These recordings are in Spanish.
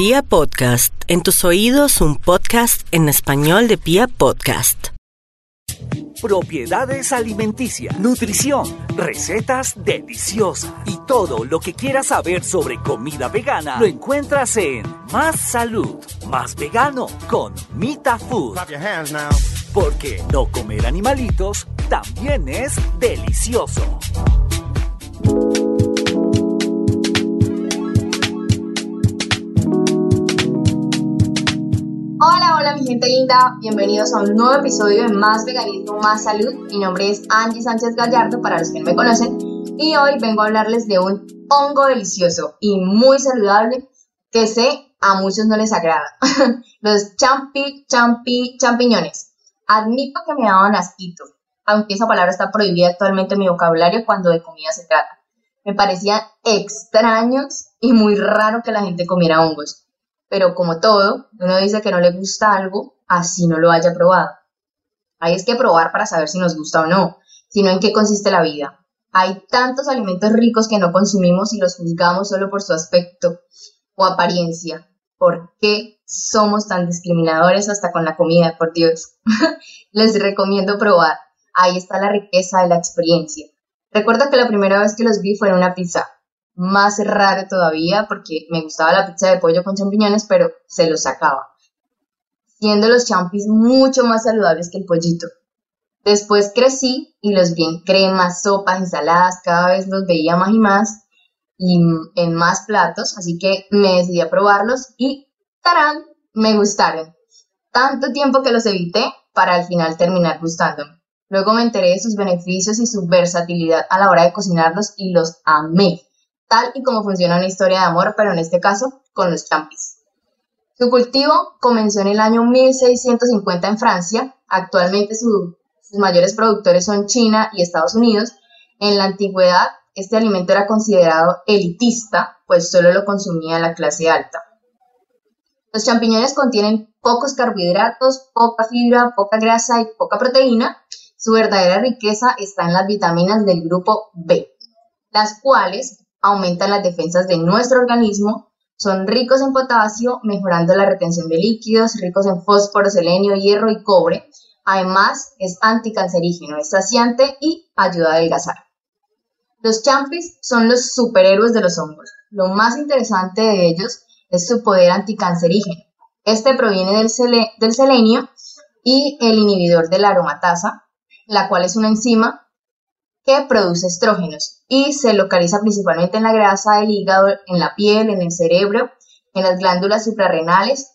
Pia Podcast, en tus oídos un podcast en español de Pia Podcast. Propiedades alimenticias, nutrición, recetas deliciosas y todo lo que quieras saber sobre comida vegana lo encuentras en Más Salud, Más Vegano con Mita Food. Clap your hands now. Porque no comer animalitos también es delicioso. Hola, hola mi gente linda, bienvenidos a un nuevo episodio de Más Veganismo, Más Salud. Mi nombre es Angie Sánchez Gallardo, para los que no me conocen, y hoy vengo a hablarles de un hongo delicioso y muy saludable que sé a muchos no les agrada. los champi, champi, champiñones. Admito que me daban asquito, aunque esa palabra está prohibida actualmente en mi vocabulario cuando de comida se trata. Me parecían extraños y muy raro que la gente comiera hongos pero como todo, uno dice que no le gusta algo, así no lo haya probado. Hay es que probar para saber si nos gusta o no, sino en qué consiste la vida. Hay tantos alimentos ricos que no consumimos y los juzgamos solo por su aspecto o apariencia. ¿Por qué somos tan discriminadores hasta con la comida? Por Dios. Les recomiendo probar. Ahí está la riqueza de la experiencia. Recuerdo que la primera vez que los vi fue en una pizza más raro todavía porque me gustaba la pizza de pollo con champiñones, pero se los sacaba, siendo los champis mucho más saludables que el pollito. Después crecí y los vi en cremas, sopas, ensaladas, cada vez los veía más y más y en más platos, así que me decidí a probarlos y ¡tarán! me gustaron. Tanto tiempo que los evité para al final terminar gustándome. Luego me enteré de sus beneficios y su versatilidad a la hora de cocinarlos y los amé tal y como funciona una historia de amor, pero en este caso con los champis. Su cultivo comenzó en el año 1650 en Francia, actualmente sus mayores productores son China y Estados Unidos. En la antigüedad, este alimento era considerado elitista, pues solo lo consumía la clase alta. Los champiñones contienen pocos carbohidratos, poca fibra, poca grasa y poca proteína. Su verdadera riqueza está en las vitaminas del grupo B, las cuales aumentan las defensas de nuestro organismo, son ricos en potasio, mejorando la retención de líquidos, ricos en fósforo, selenio, hierro y cobre. Además, es anticancerígeno, es saciante y ayuda a adelgazar. Los champis son los superhéroes de los hongos. Lo más interesante de ellos es su poder anticancerígeno. Este proviene del, del selenio y el inhibidor de la aromatasa, la cual es una enzima que produce estrógenos y se localiza principalmente en la grasa del hígado, en la piel, en el cerebro, en las glándulas suprarrenales.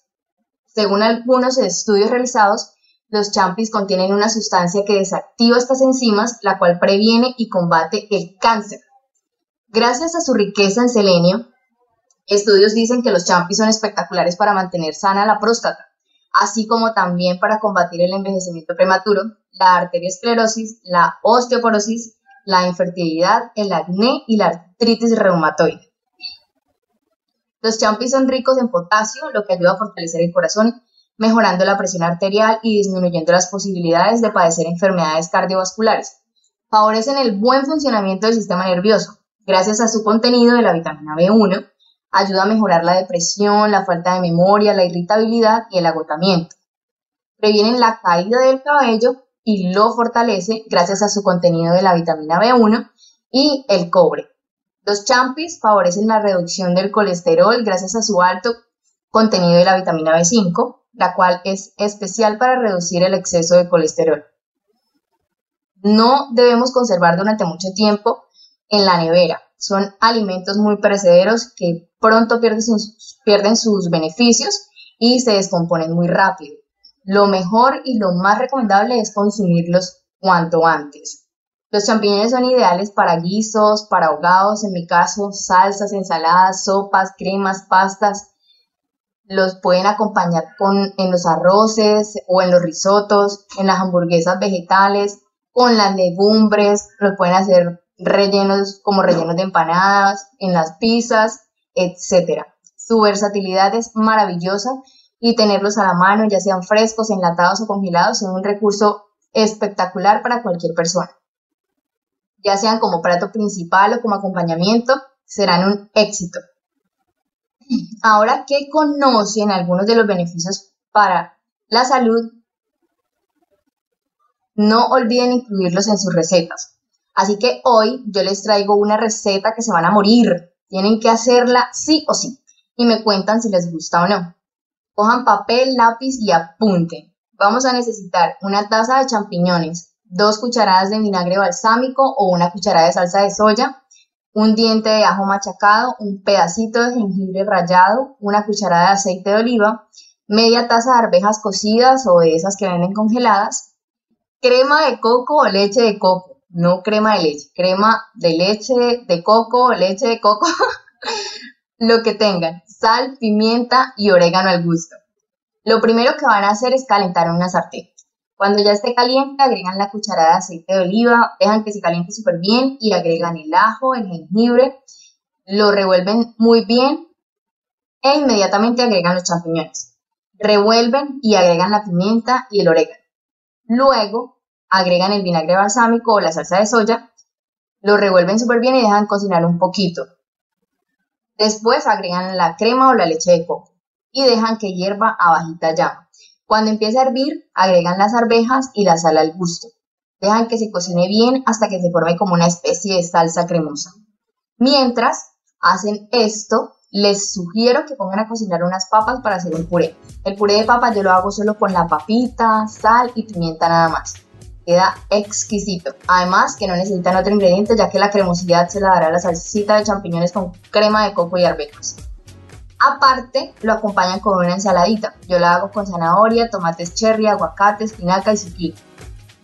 Según algunos estudios realizados, los champis contienen una sustancia que desactiva estas enzimas, la cual previene y combate el cáncer. Gracias a su riqueza en selenio, estudios dicen que los champis son espectaculares para mantener sana la próstata, así como también para combatir el envejecimiento prematuro, la arteriosclerosis, la osteoporosis, la infertilidad, el acné y la artritis reumatoide. Los champis son ricos en potasio, lo que ayuda a fortalecer el corazón, mejorando la presión arterial y disminuyendo las posibilidades de padecer enfermedades cardiovasculares. Favorecen el buen funcionamiento del sistema nervioso, gracias a su contenido de la vitamina B1, ayuda a mejorar la depresión, la falta de memoria, la irritabilidad y el agotamiento. Previenen la caída del cabello y lo fortalece gracias a su contenido de la vitamina B1 y el cobre. Los champis favorecen la reducción del colesterol gracias a su alto contenido de la vitamina B5, la cual es especial para reducir el exceso de colesterol. No debemos conservar durante mucho tiempo en la nevera. Son alimentos muy perecederos que pronto pierden sus, pierden sus beneficios y se descomponen muy rápido. Lo mejor y lo más recomendable es consumirlos cuanto antes. Los champiñones son ideales para guisos, para ahogados, en mi caso, salsas, ensaladas, sopas, cremas, pastas. Los pueden acompañar con, en los arroces o en los risotos, en las hamburguesas vegetales, con las legumbres, los pueden hacer rellenos como rellenos de empanadas, en las pizzas, etc. Su versatilidad es maravillosa y tenerlos a la mano, ya sean frescos, enlatados o congelados, son un recurso espectacular para cualquier persona. Ya sean como plato principal o como acompañamiento, serán un éxito. Ahora que conocen algunos de los beneficios para la salud, no olviden incluirlos en sus recetas. Así que hoy yo les traigo una receta que se van a morir. Tienen que hacerla sí o sí. Y me cuentan si les gusta o no. Cojan papel, lápiz y apunten. Vamos a necesitar una taza de champiñones, dos cucharadas de vinagre balsámico o una cucharada de salsa de soya, un diente de ajo machacado, un pedacito de jengibre rallado, una cucharada de aceite de oliva, media taza de arvejas cocidas o de esas que venden congeladas, crema de coco o leche de coco, no crema de leche, crema de leche de coco leche de coco, lo que tengan, sal, pimienta y orégano al gusto. Lo primero que van a hacer es calentar una sartén. Cuando ya esté caliente, agregan la cucharada de aceite de oliva, dejan que se caliente súper bien y agregan el ajo, el jengibre, lo revuelven muy bien e inmediatamente agregan los champiñones. Revuelven y agregan la pimienta y el orégano. Luego agregan el vinagre balsámico o la salsa de soya, lo revuelven súper bien y dejan cocinar un poquito. Después agregan la crema o la leche de coco y dejan que hierva a bajita llama. Cuando empiece a hervir, agregan las arvejas y la sal al gusto. Dejan que se cocine bien hasta que se forme como una especie de salsa cremosa. Mientras hacen esto, les sugiero que pongan a cocinar unas papas para hacer un puré. El puré de papas yo lo hago solo con la papita, sal y pimienta nada más. Queda exquisito. Además que no necesitan otro ingrediente ya que la cremosidad se la dará la salsita de champiñones con crema de coco y arvejas. Aparte, lo acompañan con una ensaladita. Yo la hago con zanahoria, tomates cherry, aguacate, espinaca y zucchini.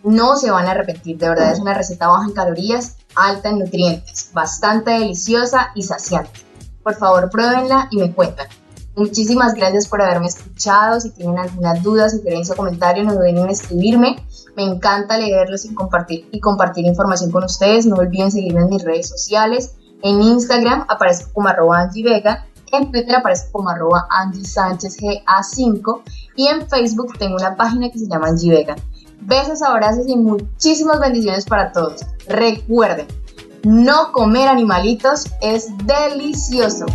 No se van a arrepentir, de verdad es una receta baja en calorías, alta en nutrientes, bastante deliciosa y saciante. Por favor, pruébenla y me cuentan. Muchísimas gracias por haberme escuchado. Si tienen alguna duda, sugerencia o comentario, no duden en escribirme. Me encanta leerlos y compartir, y compartir información con ustedes. No olviden seguirme en mis redes sociales. En Instagram aparezco como arroba Vega en Twitter aparece como arroba Angie Sánchez GA5 y en Facebook tengo una página que se llama Angie Vega. Besos, abrazos y muchísimas bendiciones para todos. Recuerden, no comer animalitos es delicioso.